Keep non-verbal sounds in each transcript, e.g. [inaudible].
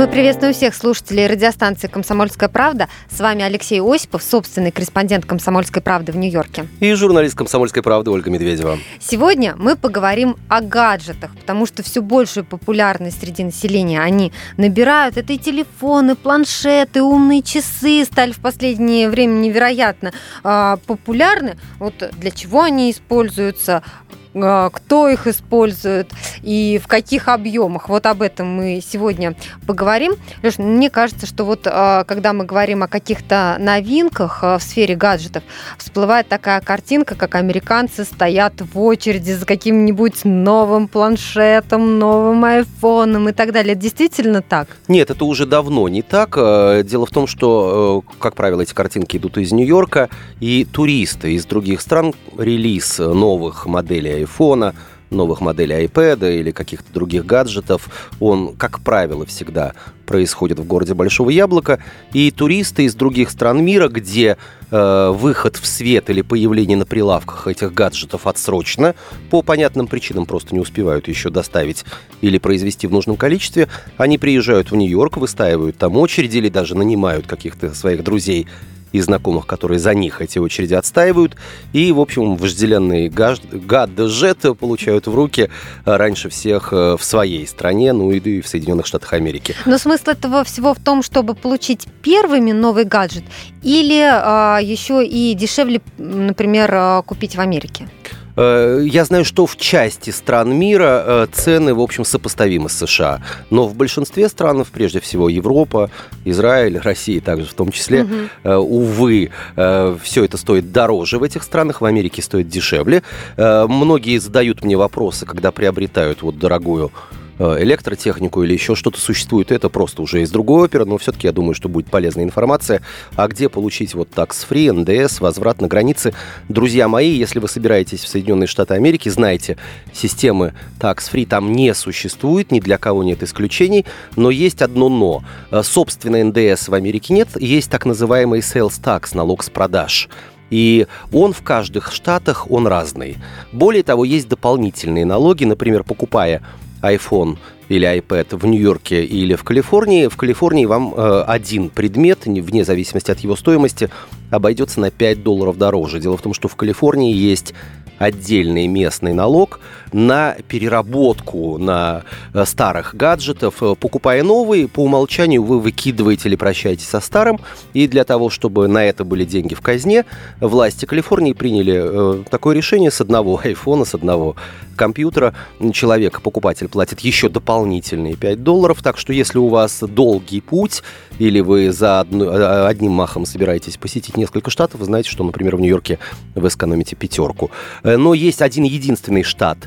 Мы приветствуем всех слушателей радиостанции «Комсомольская правда». С вами Алексей Осипов, собственный корреспондент «Комсомольской правды» в Нью-Йорке. И журналист «Комсомольской правды» Ольга Медведева. Сегодня мы поговорим о гаджетах, потому что все большую популярность среди населения они набирают. Это и телефоны, планшеты, умные часы стали в последнее время невероятно э, популярны. Вот для чего они используются, кто их использует и в каких объемах. Вот об этом мы сегодня поговорим. Леш, мне кажется, что вот а, когда мы говорим о каких-то новинках а, в сфере гаджетов, всплывает такая картинка, как американцы стоят в очереди за каким-нибудь новым планшетом, новым айфоном и так далее. Действительно так? Нет, это уже давно не так. Дело в том, что, как правило, эти картинки идут из Нью-Йорка, и туристы из других стран релиз новых моделей айфона, новых моделей iPad или каких-то других гаджетов, он, как правило, всегда происходит в городе Большого Яблока. И туристы из других стран мира, где э, выход в свет или появление на прилавках этих гаджетов отсрочно, по понятным причинам просто не успевают еще доставить или произвести в нужном количестве, они приезжают в Нью-Йорк, выстаивают там очереди или даже нанимают каких-то своих друзей и знакомых, которые за них эти очереди отстаивают. И, в общем, вожделенный гаджет получают в руки раньше всех э, в своей стране, ну и в Соединенных Штатах Америки. Но смысл этого всего в том, чтобы получить первыми новый гаджет или а, еще и дешевле, например, а, купить в Америке? Э, я знаю, что в части стран мира э, цены, в общем, сопоставимы с США. Но в большинстве стран, прежде всего Европа, Израиль, Россия также в том числе, угу. увы, все это стоит дороже в этих странах, в Америке стоит дешевле. Многие задают мне вопросы, когда приобретают вот дорогую электротехнику или еще что-то существует, это просто уже из другой оперы, но все-таки я думаю, что будет полезная информация. А где получить вот такс-фри, НДС, возврат на границе? Друзья мои, если вы собираетесь в Соединенные Штаты Америки, знаете, системы такс-фри там не существует, ни для кого нет исключений, но есть одно но. Э, собственно, НДС в Америке нет, есть так называемый sales tax, налог с продаж. И он в каждых штатах, он разный. Более того, есть дополнительные налоги, например, покупая iPhone или iPad в Нью-Йорке или в Калифорнии, в Калифорнии вам э, один предмет, вне зависимости от его стоимости, обойдется на 5 долларов дороже. Дело в том, что в Калифорнии есть отдельный местный налог на переработку на э, старых гаджетов. Э, покупая новые, по умолчанию вы выкидываете или прощаетесь со старым. И для того, чтобы на это были деньги в казне, власти Калифорнии приняли э, такое решение с одного [laughs] айфона, с одного компьютера. Человек, покупатель, платит еще дополнительные 5 долларов. Так что если у вас долгий путь, или вы за одну, одним махом собираетесь посетить несколько штатов, вы знаете, что, например, в Нью-Йорке вы сэкономите пятерку. Но есть один единственный штат,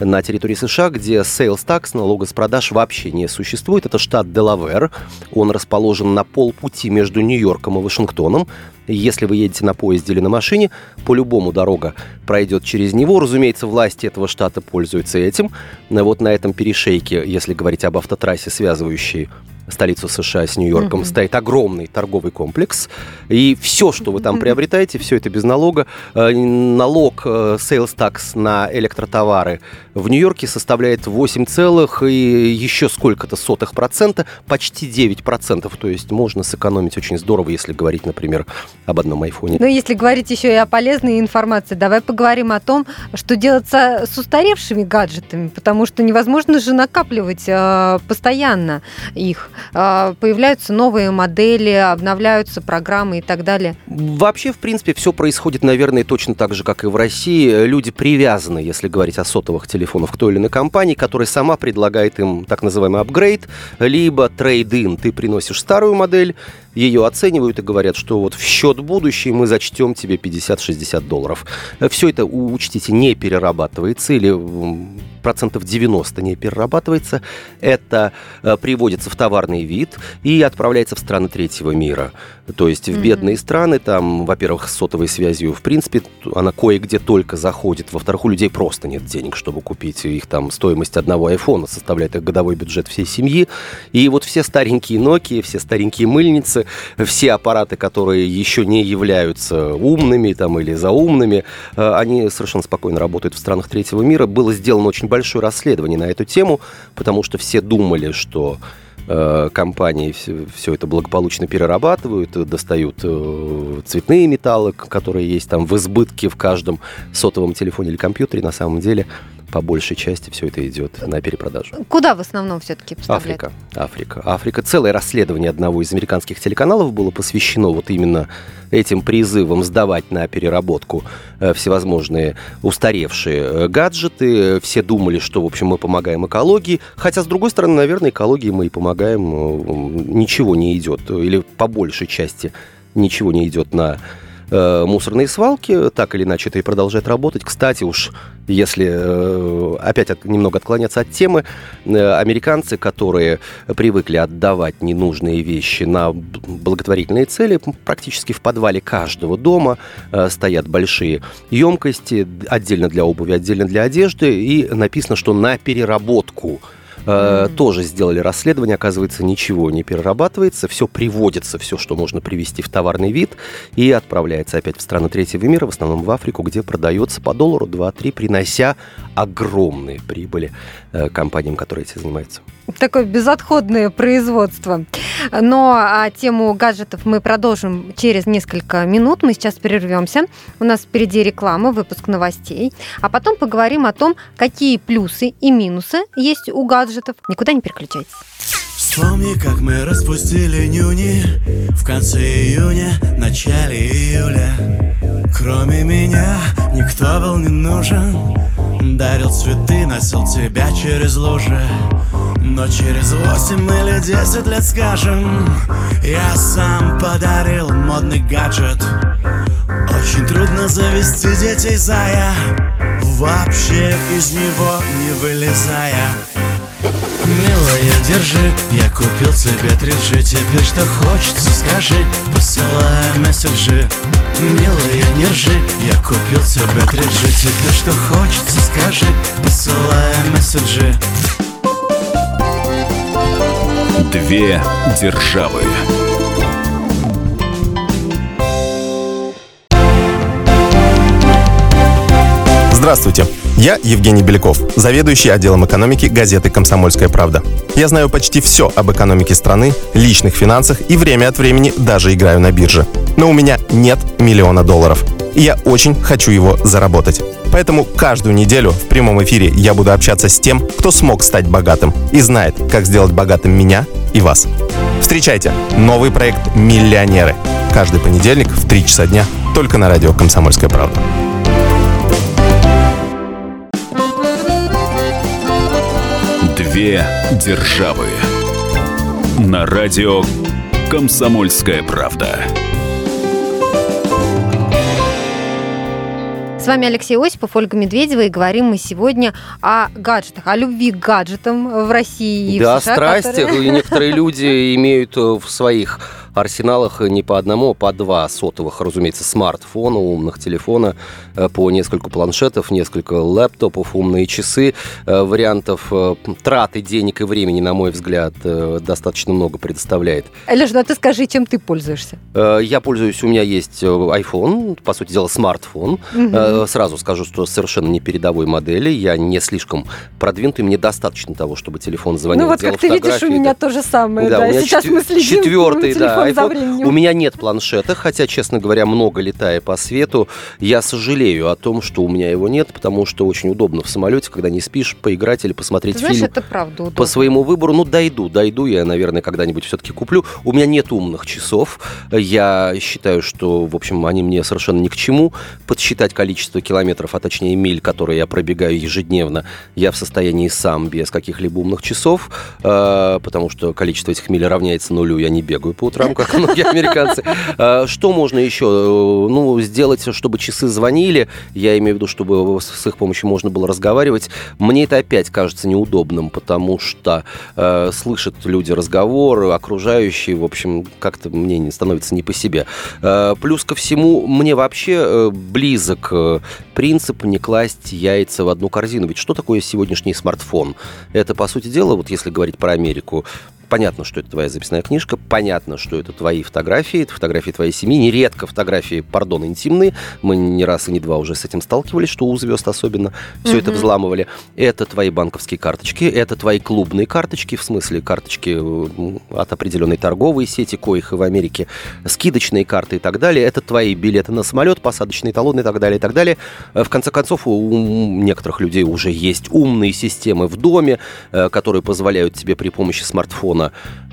на территории США, где sales tax, налога с продаж вообще не существует. Это штат Делавер. Он расположен на полпути между Нью-Йорком и Вашингтоном. Если вы едете на поезде или на машине, по-любому дорога пройдет через него. Разумеется, власти этого штата пользуются этим. Вот на этом перешейке, если говорить об автотрассе, связывающей столицу США с Нью-Йорком, mm-hmm. стоит огромный торговый комплекс. И все, что вы там приобретаете, все это без налога. Э, налог э, sales tax на электротовары в Нью-Йорке составляет 8 целых и еще сколько-то сотых процента, почти 9 процентов. То есть можно сэкономить очень здорово, если говорить, например, об одном айфоне. Ну, если говорить еще и о полезной информации, давай поговорим о том, что делать с устаревшими гаджетами, потому что невозможно же накапливать э, постоянно их. А, появляются новые модели, обновляются программы и так далее? Вообще, в принципе, все происходит, наверное, точно так же, как и в России. Люди привязаны, если говорить о сотовых телефонах, к той или иной компании, которая сама предлагает им так называемый апгрейд, либо трейд-ин. Ты приносишь старую модель, ее оценивают и говорят, что вот в счет будущий мы зачтем тебе 50-60 долларов. Все это, учтите, не перерабатывается или процентов 90 не перерабатывается. Это э, приводится в товарный вид и отправляется в страны третьего мира. То есть в бедные страны, там, во-первых, с сотовой связью, в принципе, она кое-где только заходит. Во-вторых, у людей просто нет денег, чтобы купить. Их там стоимость одного айфона составляет их годовой бюджет всей семьи. И вот все старенькие Nokia, все старенькие мыльницы, все аппараты, которые еще не являются умными там, или заумными, э, они совершенно спокойно работают в странах третьего мира. Было сделано очень большое расследование на эту тему, потому что все думали, что э, компании все, все это благополучно перерабатывают, достают э, цветные металлы, которые есть там в избытке в каждом сотовом телефоне или компьютере. На самом деле по большей части все это идет на перепродажу. Куда в основном все-таки поставляют? Африка. Африка. Африка. Целое расследование одного из американских телеканалов было посвящено вот именно этим призывам сдавать на переработку э, всевозможные устаревшие э, гаджеты. Все думали, что, в общем, мы помогаем экологии. Хотя, с другой стороны, наверное, экологии мы и помогаем. Э, ничего не идет. Или по большей части ничего не идет на э, мусорные свалки, так или иначе это и продолжает работать. Кстати, уж если э, опять немного отклоняться от темы, э, американцы, которые привыкли отдавать ненужные вещи на благотворительные цели, практически в подвале каждого дома стоят большие емкости, отдельно для обуви, отдельно для одежды, и написано, что на переработку Э, тоже сделали расследование, оказывается, ничего не перерабатывается, все приводится, все, что можно привести в товарный вид, и отправляется опять в страны третьего мира, в основном в Африку, где продается по доллару 2-3, принося огромные прибыли э, компаниям, которые этим занимаются такое безотходное производство. Но а, тему гаджетов мы продолжим через несколько минут. Мы сейчас прервемся. У нас впереди реклама, выпуск новостей. А потом поговорим о том, какие плюсы и минусы есть у гаджетов. Никуда не переключайтесь. Вспомни, как мы распустили нюни В конце июня, начале июля Кроме меня никто был не нужен Дарил цветы, носил тебя через лужи но через восемь или десять лет скажем Я сам подарил модный гаджет. Очень трудно завести детей зая Вообще из него не вылезая. Милая, держи, я купил тебе 3G Теперь что хочется, скажи, посылая месседжи Милая, не ржи, я купил тебе 3G Теперь что хочется, скажи, посылая месседжи Две державы. Здравствуйте. Я Евгений Беляков, заведующий отделом экономики газеты «Комсомольская правда». Я знаю почти все об экономике страны, личных финансах и время от времени даже играю на бирже. Но у меня нет миллиона долларов. И я очень хочу его заработать. Поэтому каждую неделю в прямом эфире я буду общаться с тем, кто смог стать богатым и знает, как сделать богатым меня и вас. Встречайте новый проект «Миллионеры». Каждый понедельник в 3 часа дня только на радио «Комсомольская правда». Две державы. На радио «Комсомольская правда». С вами Алексей Осипов, Ольга Медведева, и говорим мы сегодня о гаджетах, о любви к гаджетам в России и да, в США. страсти. которые- И некоторые люди имеют э, в своих арсеналах не по одному, а по два сотовых, разумеется, смартфона, умных телефона, э, по несколько планшетов, несколько лэптопов, умные часы. Э, Вариантов э, траты денег и времени, на мой взгляд, э, достаточно много предоставляет. Леш, ну а ты скажи, чем ты пользуешься? Э, Я пользуюсь, у меня есть э, iPhone, по сути дела, смартфон. Э, Сразу скажу, что совершенно не передовой модели. Я не слишком продвинутый, мне достаточно того, чтобы телефон звонил, ну вот как ты видишь, у меня да. то же самое. Да, Да, Сейчас чет- мы следим четвертый, да, iPhone. У меня нет планшета, хотя, честно говоря, много летая по свету, я сожалею о том, что у меня его нет, потому что очень удобно в самолете, когда не спишь, поиграть или посмотреть Ты знаешь, фильм. это правда удобно. По своему выбору, ну, дойду, дойду, я, наверное, когда-нибудь все-таки куплю. У меня нет умных часов. Я считаю, что, в общем, они мне совершенно ни к чему. Подсчитать количество километров, а точнее миль, которые я пробегаю ежедневно, я в состоянии сам без каких-либо умных часов, э, потому что количество этих миль равняется нулю. Я не бегаю по утрам, как многие американцы. Э, Что можно еще? Э, Ну, сделать, чтобы часы звонили. Я имею в виду, чтобы с их помощью можно было разговаривать. Мне это опять кажется неудобным, потому что э, слышат люди разговоры, окружающие, в общем, как-то мне не становится не по себе. Э, плюс ко всему, мне вообще э, близок э, принцип не класть яйца в одну корзину. Ведь что такое сегодняшний смартфон? Это, по сути дела, вот если говорить про Америку, понятно, что это твоя записная книжка, понятно, что это твои фотографии, это фотографии твоей семьи, нередко фотографии, пардон, интимные. Мы не раз и не два уже с этим сталкивались, что у звезд особенно все это взламывали. Это твои банковские карточки, это твои клубные карточки, в смысле карточки от определенной торговой сети, коих и в Америке, скидочные карты и так далее. Это твои билеты на самолет, посадочные талоны и так далее, и так далее. Э, в конце концов, у некоторых людей уже есть умные системы в доме, э, которые позволяют тебе при помощи смартфона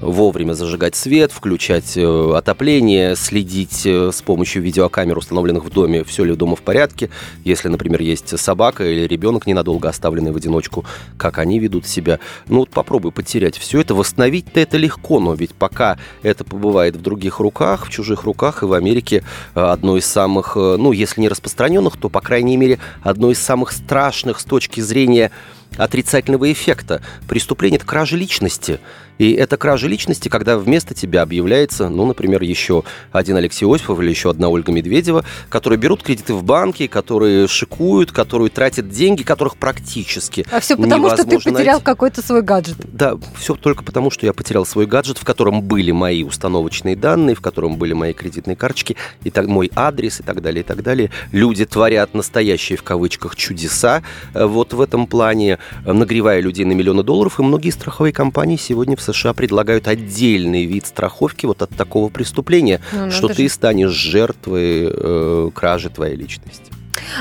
вовремя зажигать свет, включать э, отопление, следить с помощью видеокамер, установленных в доме, все ли дома в порядке. Если, например, есть собака или ребенок ненадолго оставленный в одиночку, как они ведут себя. Ну вот попробуй потерять все это, восстановить-то это легко, но ведь пока это побывает в других руках, в чужих руках, и в Америке одно из самых, ну, если не распространенных, то, по крайней мере, одно из самых страшных с точки зрения отрицательного эффекта. Преступление – это кража личности. И это кража личности, когда вместо тебя объявляется, ну, например, еще один Алексей Осипов или еще одна Ольга Медведева, которые берут кредиты в банке, которые шикуют, которые тратят деньги, которых практически А все потому, что ты потерял найти. какой-то свой гаджет. Да, все только потому, что я потерял свой гаджет, в котором были мои установочные данные, в котором были мои кредитные карточки, и так, мой адрес и так далее, и так далее. Люди творят настоящие, в кавычках, чудеса э, вот в этом плане нагревая людей на миллионы долларов, и многие страховые компании сегодня в США предлагают отдельный вид страховки вот от такого преступления, ну, что ты же. станешь жертвой э, кражи твоей личности.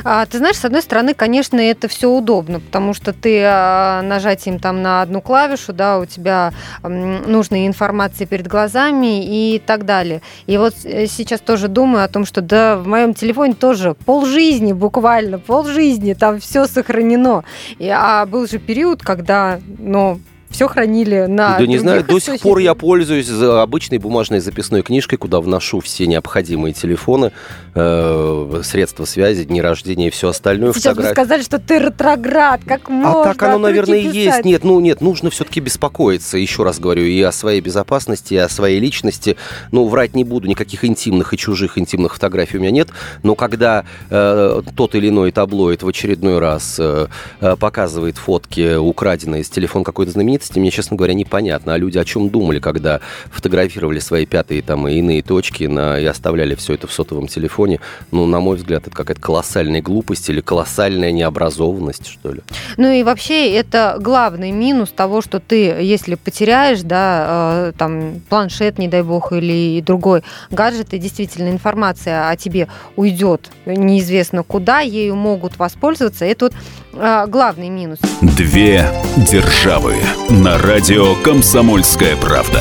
А, ты знаешь, с одной стороны, конечно, это все удобно, потому что ты а, нажатием там на одну клавишу, да, у тебя нужная информация перед глазами и так далее. И вот э, сейчас тоже думаю о том, что да, в моем телефоне тоже полжизни, буквально полжизни, там все сохранено. И, а был же период, когда, ну, все хранили на Да не знаю, до сих пор я пользуюсь обычной бумажной записной книжкой, куда вношу все необходимые телефоны, э, средства связи, дни рождения и все остальное. Сейчас фотографии. вы сказали, что ты ретроград, как можно? А так оно, наверное, и есть. Нет, ну нет, нужно все-таки беспокоиться, еще раз говорю, и о своей безопасности, и о своей личности. Ну, врать не буду, никаких интимных и чужих интимных фотографий у меня нет, но когда э, тот или иной таблоид в очередной раз э, э показывает фотки, украденные из телефона какой-то знаменитости, знаменитости, мне, честно говоря, непонятно. А люди о чем думали, когда фотографировали свои пятые там и иные точки на, и оставляли все это в сотовом телефоне? Ну, на мой взгляд, это какая-то колоссальная глупость или колоссальная необразованность, что ли. Ну и вообще это главный минус того, что ты, если потеряешь, да, э, там планшет, не дай бог, или другой гаджет, и действительно информация о тебе уйдет неизвестно куда, ею могут воспользоваться. Это вот э, главный минус. Две державы на радио «Комсомольская правда».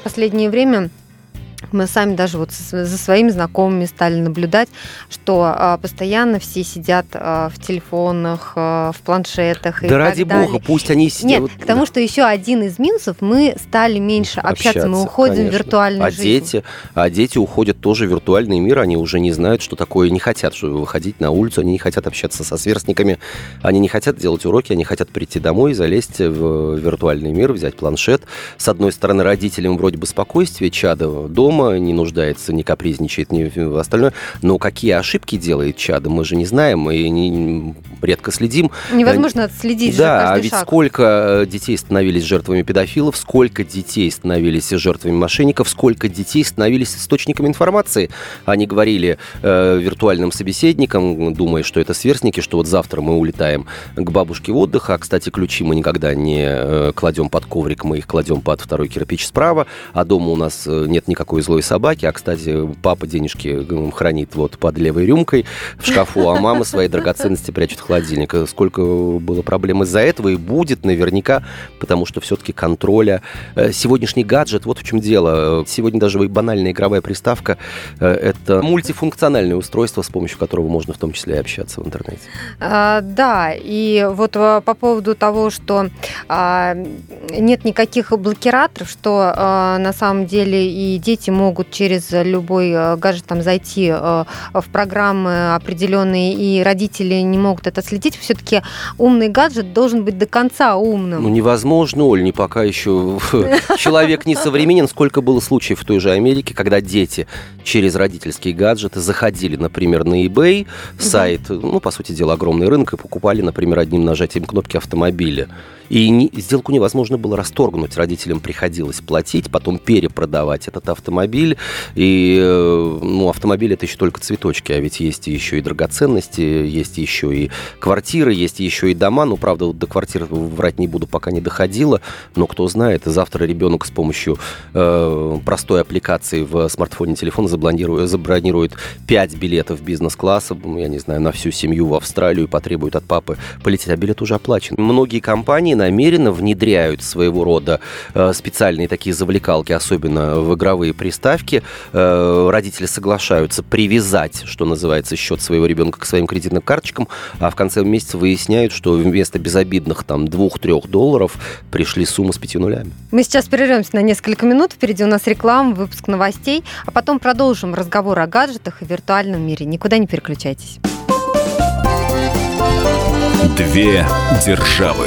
В последнее время мы сами даже вот за своими знакомыми стали наблюдать, что а, постоянно все сидят а, в телефонах, а, в планшетах. Да и ради так бога, пусть они сидят. Нет, потому что еще один из минусов, мы стали меньше общаться, общаться мы уходим конечно. в виртуальную а жизнь. Дети, а дети уходят тоже в виртуальный мир, они уже не знают, что такое, не хотят что выходить на улицу, они не хотят общаться со сверстниками, они не хотят делать уроки, они хотят прийти домой, залезть в виртуальный мир, взять планшет. С одной стороны, родителям вроде бы спокойствие, чада дома, дома, не нуждается, не капризничает, не остальное. Но какие ошибки делает чадо, мы же не знаем, мы не, редко следим. Невозможно отследить Да, а ведь шаг. сколько э, детей становились жертвами педофилов, сколько детей становились жертвами мошенников, сколько детей становились источниками информации. Они говорили э, виртуальным собеседникам, думая, что это сверстники, что вот завтра мы улетаем к бабушке в отдых, а, кстати, ключи мы никогда не э, кладем под коврик, мы их кладем под второй кирпич справа, а дома у нас э, нет никакой злой собаки, а, кстати, папа денежки хранит вот под левой рюмкой в шкафу, а мама свои драгоценности прячет в холодильник. Сколько было проблем из-за этого и будет наверняка, потому что все-таки контроля. Э, сегодняшний гаджет, вот в чем дело. Сегодня даже банальная игровая приставка э, – это мультифункциональное устройство, с помощью которого можно в том числе и общаться в интернете. А, да, и вот э, по поводу того, что а, нет никаких блокираторов, что на самом деле и дети могут могут через любой э, гаджет там зайти э, в программы определенные, и родители не могут это следить, все-таки умный гаджет должен быть до конца умным. Ну, невозможно, Оль, не пока еще [laughs] человек не современен. Сколько было случаев в той же Америке, когда дети через родительские гаджеты заходили, например, на eBay, сайт, ну, по сути дела, огромный рынок, и покупали, например, одним нажатием кнопки автомобиля. И не, сделку невозможно было расторгнуть. Родителям приходилось платить, потом перепродавать этот автомобиль. И э, ну, автомобиль это еще только цветочки, а ведь есть еще и драгоценности, есть еще и квартиры, есть еще и дома. Ну, правда, до квартир врать не буду, пока не доходило. Но кто знает, завтра ребенок с помощью э, простой аппликации в смартфоне телефона забронирует, забронирует 5 билетов бизнес-класса, я не знаю, на всю семью в Австралию и потребует от папы полететь, а билет уже оплачен. Многие компании намеренно внедряют своего рода э, специальные такие завлекалки, особенно в игровые приставки. Э, родители соглашаются привязать, что называется, счет своего ребенка к своим кредитным карточкам, а в конце месяца выясняют, что вместо безобидных там 2-3 долларов пришли суммы с пятью нулями. Мы сейчас прервемся на несколько минут. Впереди у нас реклама, выпуск новостей, а потом продолжим разговор о гаджетах и виртуальном мире. Никуда не переключайтесь. Две державы.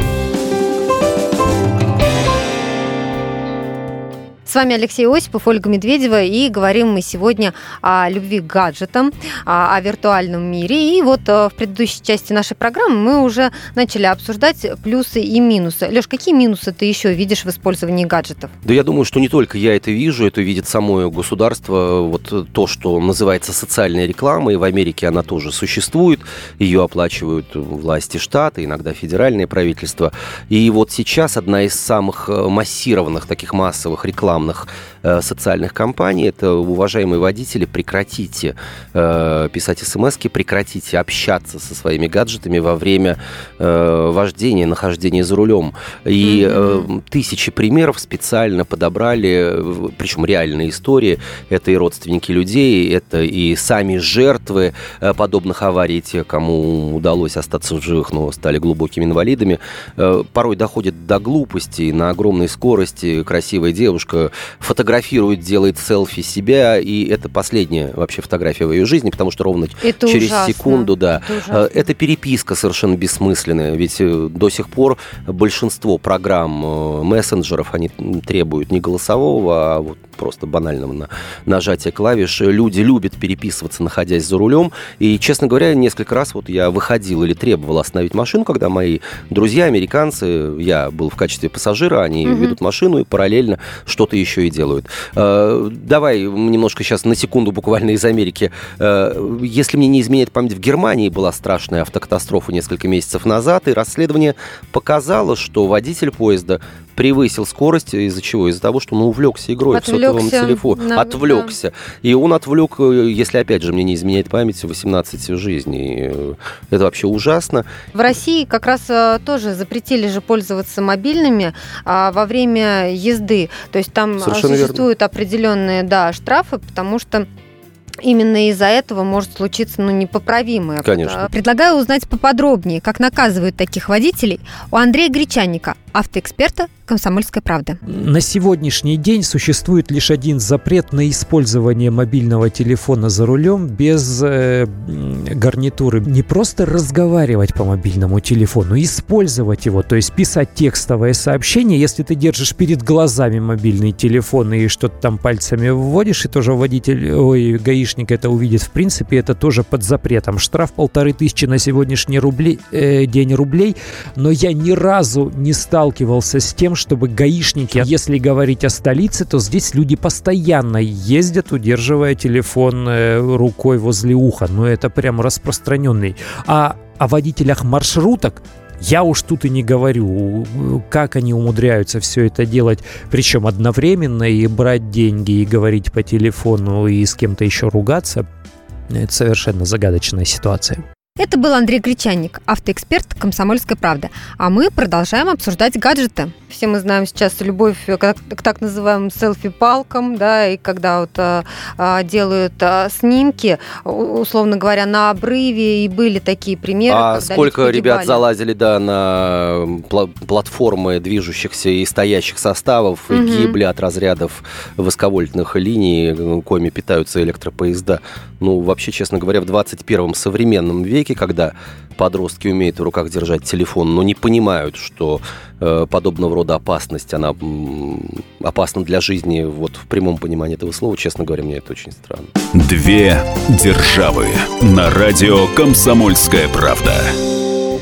С вами Алексей Осипов, Ольга Медведева, и говорим мы сегодня о любви к гаджетам, о виртуальном мире. И вот э, в предыдущей части нашей программы мы уже начали обсуждать плюсы и минусы. Леш, какие минусы ты еще видишь в использовании гаджетов? Да я думаю, что не только я это вижу, это видит само государство. Вот то, что называется социальная реклама, и в Америке она тоже существует. Ее оплачивают власти штата, иногда федеральное правительство. И вот сейчас одна из самых э, массированных таких массовых реклам рекламных э, социальных компаний, это, уважаемые водители, прекратите э, писать смс прекратите общаться со своими гаджетами во время э, вождения, нахождения за рулем. И mm-hmm. тысячи примеров специально подобрали, причем реальные истории. Это и родственники людей, это и сами жертвы подобных аварий, те, кому удалось остаться в живых, но стали глубокими инвалидами. Порой доходит до глупости, на огромной скорости красивая девушка фотографирует, делает селфи себя, и это последняя вообще фотография в ее жизни, потому что ровно это через ужасно. секунду, да. Это, э, это переписка совершенно бессмысленная, ведь э, до сих пор большинство программ э, мессенджеров, они требуют не голосового, а вот просто банального на нажатия клавиш. Люди любят переписываться, находясь за рулем, и, честно говоря, несколько раз вот я выходил или требовал остановить машину, когда мои друзья, американцы, я был в качестве пассажира, они угу. ведут машину и параллельно что-то еще и делают. Э, давай немножко сейчас на секунду буквально из Америки. Э, если мне не изменяет память, в Германии была страшная автокатастрофа несколько месяцев назад, и расследование показало, что водитель поезда превысил скорость из-за чего? Из-за того, что он увлекся игрой отвлекся, в сотовом телефоне. На... Отвлекся. Да. И он отвлек, э, если опять же мне не изменяет память, 18 жизней. Это вообще ужасно. В России как раз тоже запретили же пользоваться мобильными а, во время езды. То есть там Совершенно существуют верно. определенные да, штрафы, потому что именно из-за этого может случиться ну, непоправимое. Конечно. Предлагаю узнать поподробнее, как наказывают таких водителей у Андрея Гречанника, автоэксперта «Комсомольской правды». На сегодняшний день существует лишь один запрет на использование мобильного телефона за рулем без э, гарнитуры. Не просто разговаривать по мобильному телефону, использовать его, то есть писать текстовое сообщение. Если ты держишь перед глазами мобильный телефон и что-то там пальцами вводишь, и тоже водитель, ой, гаишник это увидит, в принципе, это тоже под запретом. Штраф полторы тысячи на сегодняшний рубли, э, день рублей, но я ни разу не сталкивался с тем, чтобы гаишники, если говорить о столице, то здесь люди постоянно ездят, удерживая телефон э, рукой возле уха. Но это прям распространенный. А о водителях маршруток я уж тут и не говорю, как они умудряются все это делать, причем одновременно и брать деньги, и говорить по телефону, и с кем-то еще ругаться. Это совершенно загадочная ситуация. Это был Андрей Гречанник, автоэксперт «Комсомольской правды». А мы продолжаем обсуждать гаджеты. Все мы знаем сейчас любовь к, к так называемым селфи-палкам, да, и когда вот а, а, делают а, снимки, условно говоря, на обрыве, и были такие примеры. А сколько ребят залазили, да, на платформы движущихся и стоящих составов, угу. и гибли от разрядов высоковольтных линий, коими питаются электропоезда. Ну, вообще, честно говоря, в 21 современном веке когда подростки умеют в руках держать телефон, но не понимают, что э, подобного рода опасность, она опасна для жизни, вот в прямом понимании этого слова, честно говоря, мне это очень странно. Две державы на радио «Комсомольская правда».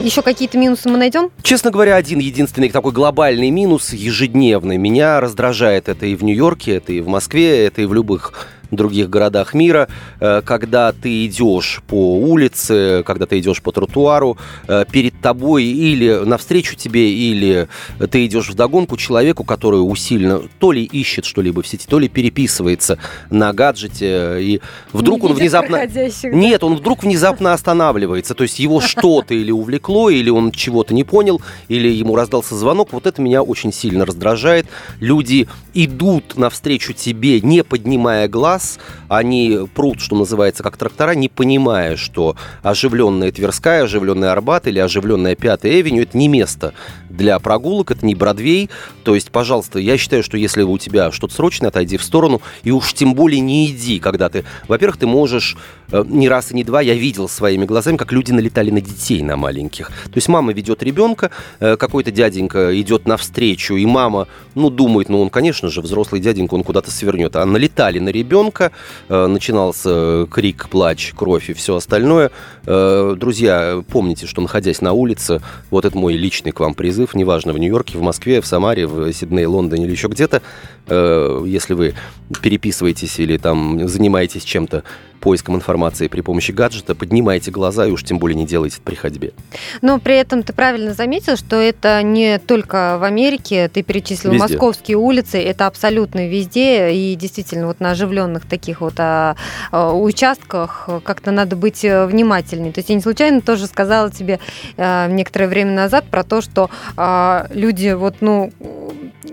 Еще какие-то минусы мы найдем? Честно говоря, один единственный такой глобальный минус ежедневный. Меня раздражает это и в Нью-Йорке, это и в Москве, это и в любых других городах мира, э, когда ты идешь по улице, когда ты идешь по тротуару, э, перед тобой или навстречу тебе, или ты идешь в догонку человеку, который усиленно то ли ищет что-либо в сети, то ли переписывается на гаджете, и вдруг Не он внезапно... Нет, он вдруг внезапно останавливается, то есть его [laughs] что-то или увлекло, или он чего-то не понял, или ему раздался звонок, вот это меня очень сильно раздражает. Люди идут навстречу тебе, не поднимая глаз, раз они прут, что называется, как трактора, не понимая, что оживленная Тверская, оживленная Арбат или оживленная Пятая Эвеню – это не место для прогулок, это не Бродвей. То есть, пожалуйста, я считаю, что если у тебя что-то срочное, отойди в сторону, и уж тем более не иди, когда ты... Во-первых, ты можешь э, не раз и не два, я видел своими глазами, как люди налетали на детей, на маленьких. То есть мама ведет ребенка, э, какой-то дяденька идет навстречу, и мама, ну, думает, ну, он, конечно же, взрослый дяденька, он куда-то свернет. А налетали на ребенка, э, начинался крик, плач, кровь и все остальное. Друзья, помните, что находясь на улице, вот это мой личный к вам призыв, неважно, в Нью-Йорке, в Москве, в Самаре, в Сиднее, Лондоне или еще где-то, э, если вы переписываетесь или там занимаетесь чем-то поиском информации при помощи гаджета, поднимайте глаза и уж тем более не делайте это при ходьбе. Но при этом ты правильно заметил, что это не только в Америке, ты перечислил везде. московские улицы, это абсолютно везде, и действительно вот на оживленных таких вот а, а, участках как-то надо быть э, внимательней. То есть я не случайно тоже сказала тебе а, некоторое время назад про то, что а, люди вот, ну,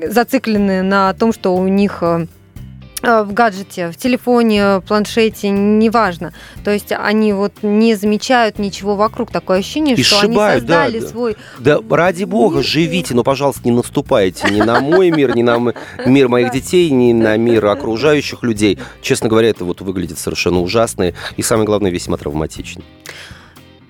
зациклены на том, что у них э, Э, в гаджете, в телефоне, планшете, неважно. То есть они вот не замечают ничего вокруг. Такое ощущение, и что сшибают, они создали да, свой... Да, ради бога, живите, но, пожалуйста, не наступайте ни на мой мир, ни на мир моих детей, ни на мир окружающих людей. Честно говоря, это вот выглядит совершенно ужасно и, самое главное, весьма травматично.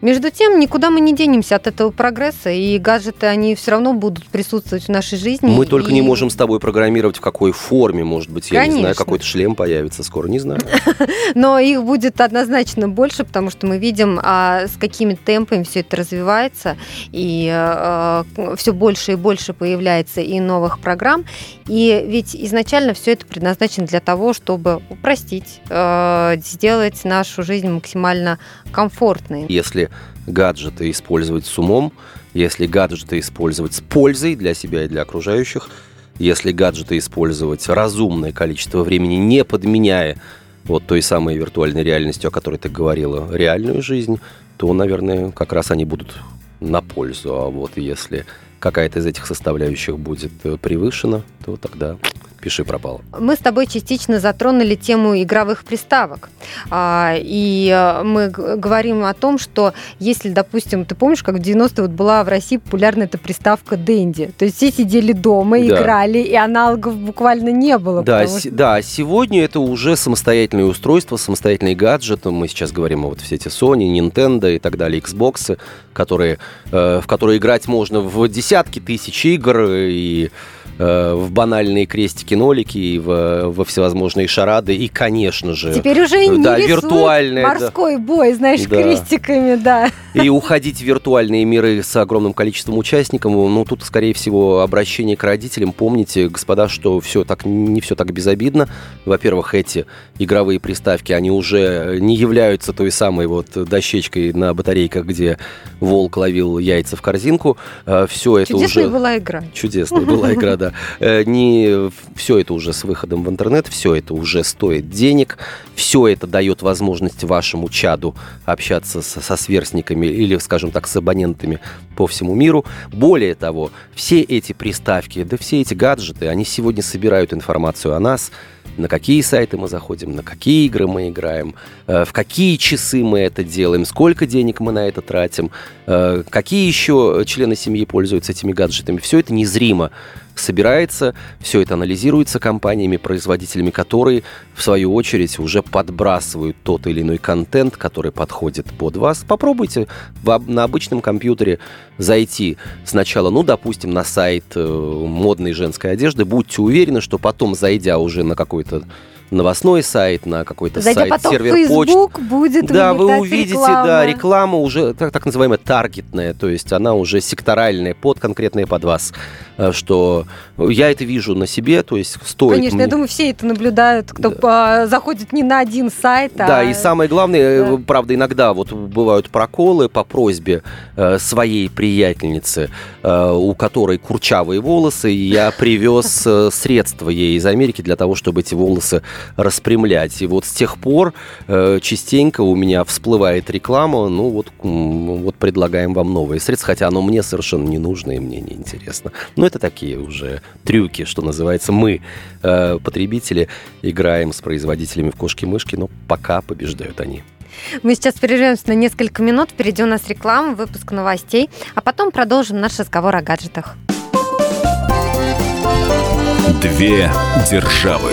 Между тем, никуда мы не денемся от этого прогресса, и гаджеты, они все равно будут присутствовать в нашей жизни. Мы и... только не можем с тобой программировать, в какой форме, может быть, я Конечно. не знаю, какой-то шлем появится скоро, не знаю. [laughs] Но их будет однозначно больше, потому что мы видим, а, с какими темпами все это развивается, и а, все больше и больше появляется и новых программ. И ведь изначально все это предназначено для того, чтобы упростить, а, сделать нашу жизнь максимально комфортной. Если гаджеты использовать с умом, если гаджеты использовать с пользой для себя и для окружающих, если гаджеты использовать разумное количество времени, не подменяя вот той самой виртуальной реальностью, о которой ты говорила, реальную жизнь, то, наверное, как раз они будут на пользу. А вот если какая-то из этих составляющих будет э, превышена, то тогда пиши пропало. Мы с тобой частично затронули тему игровых приставок. А, и э, мы говорим о том, что если, допустим, ты помнишь, как в 90-е вот была в России популярна эта приставка Дэнди. То есть все сидели дома, да. играли, и аналогов буквально не было. Да, что... да, сегодня это уже самостоятельные устройства, самостоятельные гаджеты. Мы сейчас говорим о вот все эти Sony, Nintendo и так далее, Xbox, которые, э, в которые играть можно в десятки тысяч игр и Э, в банальные крестики-нолики и в, во всевозможные шарады, и, конечно же... Теперь уже и да, не виртуальный морской да. бой, знаешь, да. крестиками, да. И уходить в виртуальные миры с огромным количеством участников, ну, тут, скорее всего, обращение к родителям. Помните, господа, что все так, не все так безобидно. Во-первых, эти игровые приставки, они уже не являются той самой вот дощечкой на батарейках, где волк ловил яйца в корзинку. Э, все это Чудесная уже... была игра. Чудесная была [laughs] игра, да года. Э, не все это уже с выходом в интернет, все это уже стоит денег, все это дает возможность вашему чаду общаться со, со сверстниками или, скажем так, с абонентами по всему миру. Более того, все эти приставки, да все эти гаджеты, они сегодня собирают информацию о нас, на какие сайты мы заходим, на какие игры мы играем, э, в какие часы мы это делаем, сколько денег мы на это тратим, э, какие еще члены семьи пользуются этими гаджетами. Все это незримо собирается, все это анализируется компаниями, производителями, которые, в свою очередь, уже подбрасывают тот или иной контент, который подходит под вас. Попробуйте на обычном компьютере зайти сначала, ну, допустим, на сайт э, модной женской одежды, будьте уверены, что потом, зайдя уже на какой-то новостной сайт, на какой-то Зайдя сайт, сервер Facebook почты. будет Да, вы увидите, реклама. да, реклама уже так, так называемая таргетная, то есть она уже секторальная, под конкретные под вас. Э, что я это вижу на себе, то есть стоит... Конечно, я думаю, все это наблюдают, кто да. заходит не на один сайт, а... Да, и самое главное, да. Э, правда, иногда вот бывают проколы по просьбе э, своей приятельницы, у которой курчавые волосы, и я привез средства ей из Америки для того, чтобы эти волосы распрямлять. И вот с тех пор э, частенько у меня всплывает реклама, ну вот, вот предлагаем вам новые средства, хотя оно мне совершенно не нужно и мне не интересно. Но это такие уже трюки, что называется. Мы, э, потребители, играем с производителями в кошки-мышки, но пока побеждают они. Мы сейчас прервемся на несколько минут, впереди у нас реклама, выпуск новостей, а потом продолжим наш разговор о гаджетах. Две державы.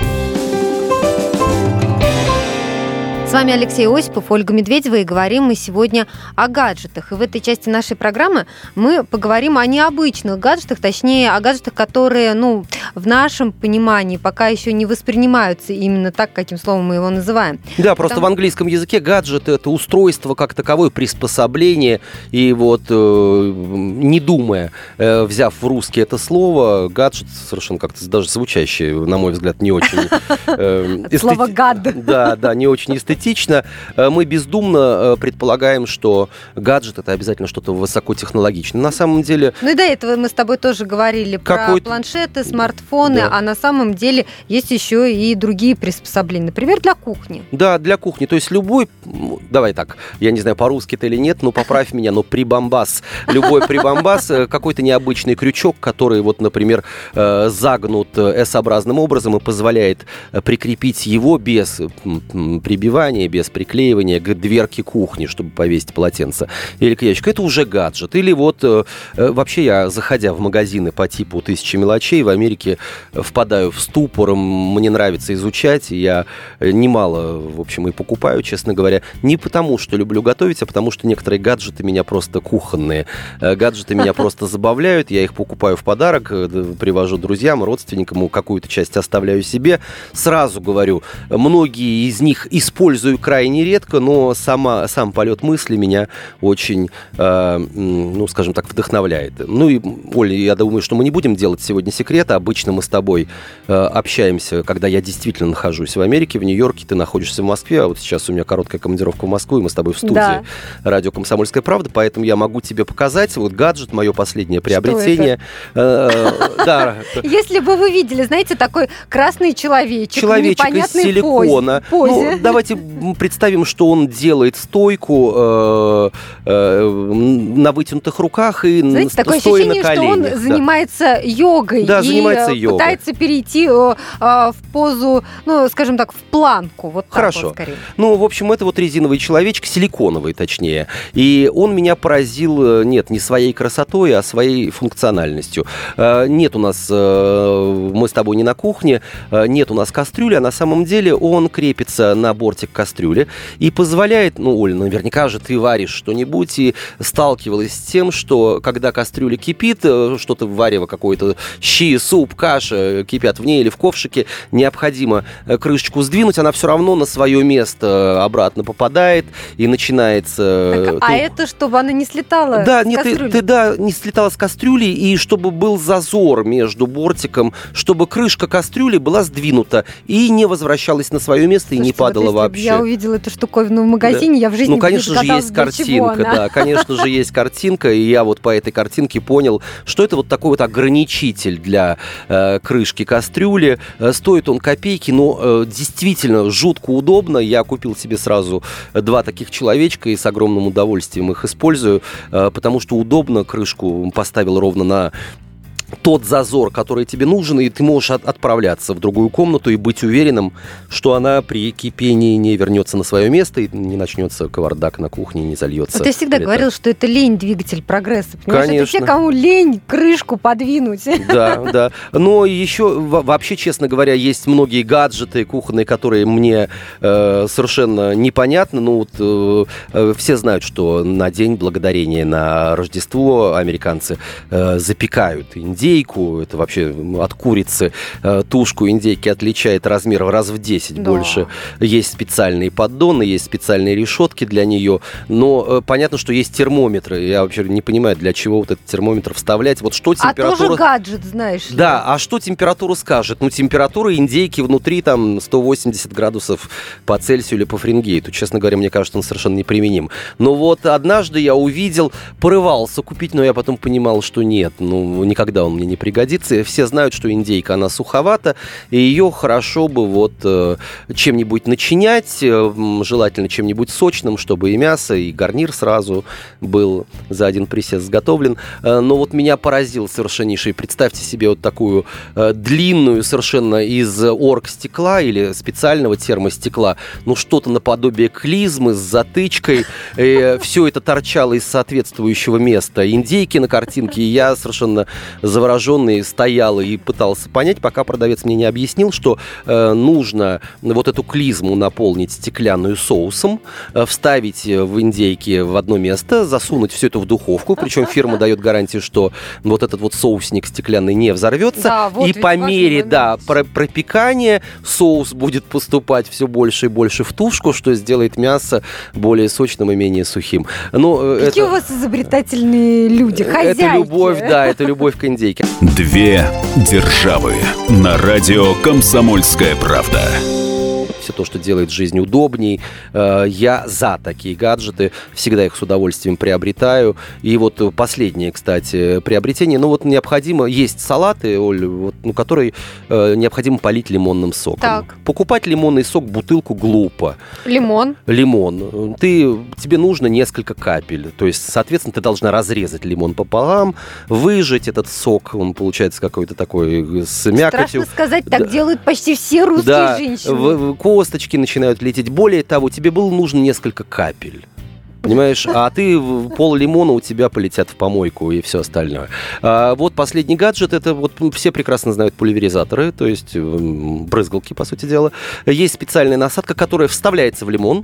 С вами Алексей Осипов, Ольга Медведева, и говорим мы сегодня о гаджетах. И в этой части нашей программы мы поговорим о необычных гаджетах, точнее, о гаджетах, которые, ну, в нашем понимании пока еще не воспринимаются именно так, каким словом мы его называем. Да, Потому... просто в английском языке гаджет – это устройство как таковое, приспособление, и вот, э, не думая, э, взяв в русский это слово, гаджет совершенно как-то даже звучащее, на мой взгляд, не очень... Э, [laughs] слово «гад». Да, да, не очень эстетично эстетично. Э, мы бездумно э, предполагаем, что гаджет это обязательно что-то высокотехнологичное. На самом деле... Ну и до этого мы с тобой тоже говорили про планшеты, смартфоны, да. а на самом деле есть еще и другие приспособления, например, для кухни. Да, для кухни. То есть любой, давай так, я не знаю, по-русски это или нет, но поправь меня, но прибамбас, любой прибамбас, э, какой-то необычный крючок, который вот, например, загнут S-образным образом и позволяет прикрепить его без прибивания прибивания, без приклеивания к дверке кухни, чтобы повесить полотенце, или к ящику, это уже гаджет. Или вот э, э, вообще я, заходя в магазины по типу «Тысячи мелочей», в Америке впадаю в ступор, мне нравится изучать, я немало, в общем, и покупаю, честно говоря, не потому, что люблю готовить, а потому, что некоторые гаджеты меня просто кухонные. Э, гаджеты меня [laughs] просто забавляют, я их покупаю в подарок, привожу друзьям, родственникам, какую-то часть оставляю себе. Сразу говорю, многие из них используют использую крайне редко, но сама, сам полет мысли меня очень, э, ну, скажем так, вдохновляет. Ну и, Оля, я думаю, что мы не будем делать сегодня секрета. Обычно мы с тобой э, общаемся, когда я действительно нахожусь в Америке, в Нью-Йорке, ты находишься в Москве, а вот сейчас у меня короткая командировка в Москву, и мы с тобой в студии Да. радио «Комсомольская правда», поэтому я могу тебе показать вот гаджет, мое последнее приобретение. Э, Да, Если бы вы видели, знаете, такой красный человечек, человечек из силикона. Ну, давайте представим, что он делает стойку э, э, на вытянутых руках и Знаете, такое стоя ощущение, на что он коленях. да. занимается йогой Да, и занимается йогой. пытается перейти э, в позу, ну, скажем так, в планку. Вот Хорошо. вот скорее. Ну, в общем, это вот резиновый человечек, силиконовый точнее. И он меня поразил, нет, не своей красотой, а своей функциональностью. Нет у нас, мы с тобой не на кухне, нет у нас кастрюли, а на самом деле он крепится на бортик кастрюли и позволяет, ну, Оль, наверняка же ты варишь что-нибудь и сталкивалась с тем, что когда кастрюля кипит, э, что-то варево какое-то, щи, суп, каша э, кипят в ней или в ковшике, необходимо э, крышечку сдвинуть, она все равно на свое место обратно попадает и начинается... Так, а ну, это чтобы она не слетала да, нет, ты, кастрюли? ты, да, не слетала с кастрюли, и чтобы был зазор между бортиком, чтобы крышка кастрюли была сдвинута и не возвращалась на свое место и не Слушайте, вот падала бы вообще. Я увидела эту штуковину в магазине, я в жизни Ну, конечно же, есть чего картинка, да, конечно же, есть картинка, и я вот по этой картинке понял, что это вот такой вот ограничитель для э, крышки кастрюли. Э, стоит он копейки, но э, действительно жутко удобно. Я купил себе сразу два таких человечка и с огромным удовольствием их использую, э, потому что удобно крышку поставил ровно на тот зазор, который тебе нужен, и ты можешь от- отправляться в другую комнату и быть уверенным, что она при кипении не вернется на свое место и не начнется кавардак на кухне, не зальется. Вот я всегда Или говорила, что это лень двигатель прогресса. Понимаешь? Это Конечно. те, кому лень крышку подвинуть. Да, да. Но еще во- вообще, честно говоря, есть многие гаджеты кухонные, которые мне э, совершенно непонятны. Ну вот э, э, все знают, что на День Благодарения на Рождество американцы э, запекают индейку. Это вообще от курицы э, тушку индейки отличает размер в раз в 10 Да. больше. Есть специальные поддоны, есть специальные решетки для нее. Но э, понятно, что есть термометры. Я вообще не понимаю, для чего вот этот термометр вставлять. Вот что А температура... тоже гаджет, знаешь. ли. Да, а что температуру скажет? Ну, температура индейки внутри там 180 градусов по Цельсию или по Фаренгейту. Честно говоря, мне кажется, он совершенно неприменим. Но вот однажды я увидел, порывался купить, но я потом понимал, что нет, ну, никогда он мне не пригодится. Все знают, что индейка, она суховата, и ее хорошо бы вот э, чем-нибудь начинять, э, желательно чем-нибудь сочным, чтобы и мясо, и гарнир сразу был за один присест сготовлен. Э, Но вот меня поразил совершеннейший. Представьте себе вот такую длинную совершенно из оргстекла или специального термостекла, ну что-то наподобие клизмы с затычкой. Все это торчало из соответствующего места. Индейки на картинке. И я совершенно завороженный стоял и пытался понять, пока продавец мне не объяснил, что э, нужно вот эту клизму наполнить стеклянную соусом, э, вставить в индейки в одно место, засунуть все это в духовку. Причем фирма дает гарантию, что вот этот вот соусник стеклянный не взорвется. Да, вот и по мере, да, про- пропекания соус будет поступать все больше и больше в тушку, что сделает мясо более сочным и менее сухим. Ну, э, Какие это, у вас изобретательные люди, хозяйки. это любовь, да, это любовь к индейке. Две державы на радио «Комсомольская правда». Все то, что делает жизнь удобней. Э, Я за такие гаджеты, всегда их с удовольствием приобретаю. И вот э, последнее, кстати, приобретение. Ну вот необходимо, есть салаты, Оль, вот, ну, которые э, необходимо полить лимонным соком. Так. Покупать лимонный сок бутылку глупо. Лимон. Лимон. Ты, тебе нужно несколько капель. То есть, соответственно, ты должна разрезать лимон пополам, выжать этот сок. Он получается какой-то такой с мякотью. Страшно сказать, так Да. делают почти все русские Да, женщины. в- косточки начинают лететь. Более того, тебе было нужно несколько капель. Понимаешь, а ты пол лимона у тебя полетят в помойку и все остальное. А вот последний гаджет, это вот все прекрасно знают пульверизаторы, то есть м, брызгалки, по сути дела. Есть специальная насадка, которая вставляется в лимон,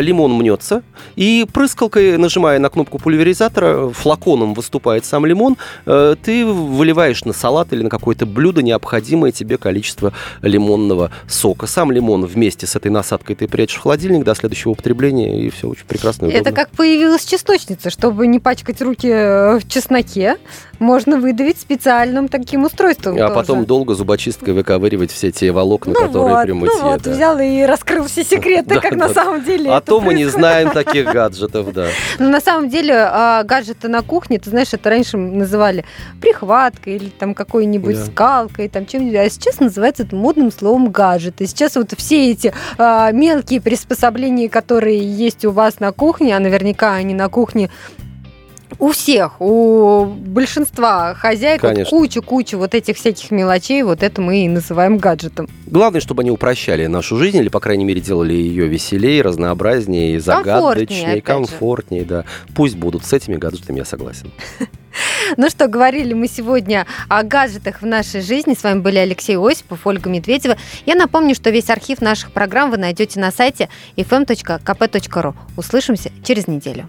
лимон мнется, и прыскалкой, нажимая на кнопку пульверизатора, флаконом выступает сам лимон, э, ты выливаешь на салат или на какое-то блюдо необходимое тебе количество лимонного сока. Сам лимон вместе с этой насадкой ты прячешь в холодильник до следующего употребления, и все очень прекрасно удобно. Это как появилась чесночница, чтобы не пачкать руки э, в чесноке, можно выдавить специальным таким устройством. А тоже. потом долго зубочисткой выковыривать все те волокна, ну которые вот, при ну вот, да. взял и раскрыл все секреты, [laughs] как на самом деле А то мы не знаем таких гаджетов, да. Ну, на самом деле, а, гаджеты на кухне, ты знаешь, это раньше называли прихваткой или там какой-нибудь Да. скалкой, там чем-нибудь, а сейчас называется это модным словом гаджет. И сейчас вот все эти а, мелкие приспособления, которые есть у вас на кухне, а наверняка они на кухне у всех, у большинства хозяек вот Конечно. кучу-кучу вот этих всяких мелочей, вот это мы и называем гаджетом. Главное, чтобы они упрощали нашу жизнь, или, по крайней мере, делали ее веселее, разнообразнее, загадочнее, же. комфортнее, да. Пусть будут с этими гаджетами, я согласен. [laughs] Ну что, говорили мы сегодня о гаджетах в нашей жизни. С вами были Алексей Осипов, Ольга Медведева. Я напомню, что весь архив наших программ вы найдете на сайте fm.kp.ru. Услышимся через неделю.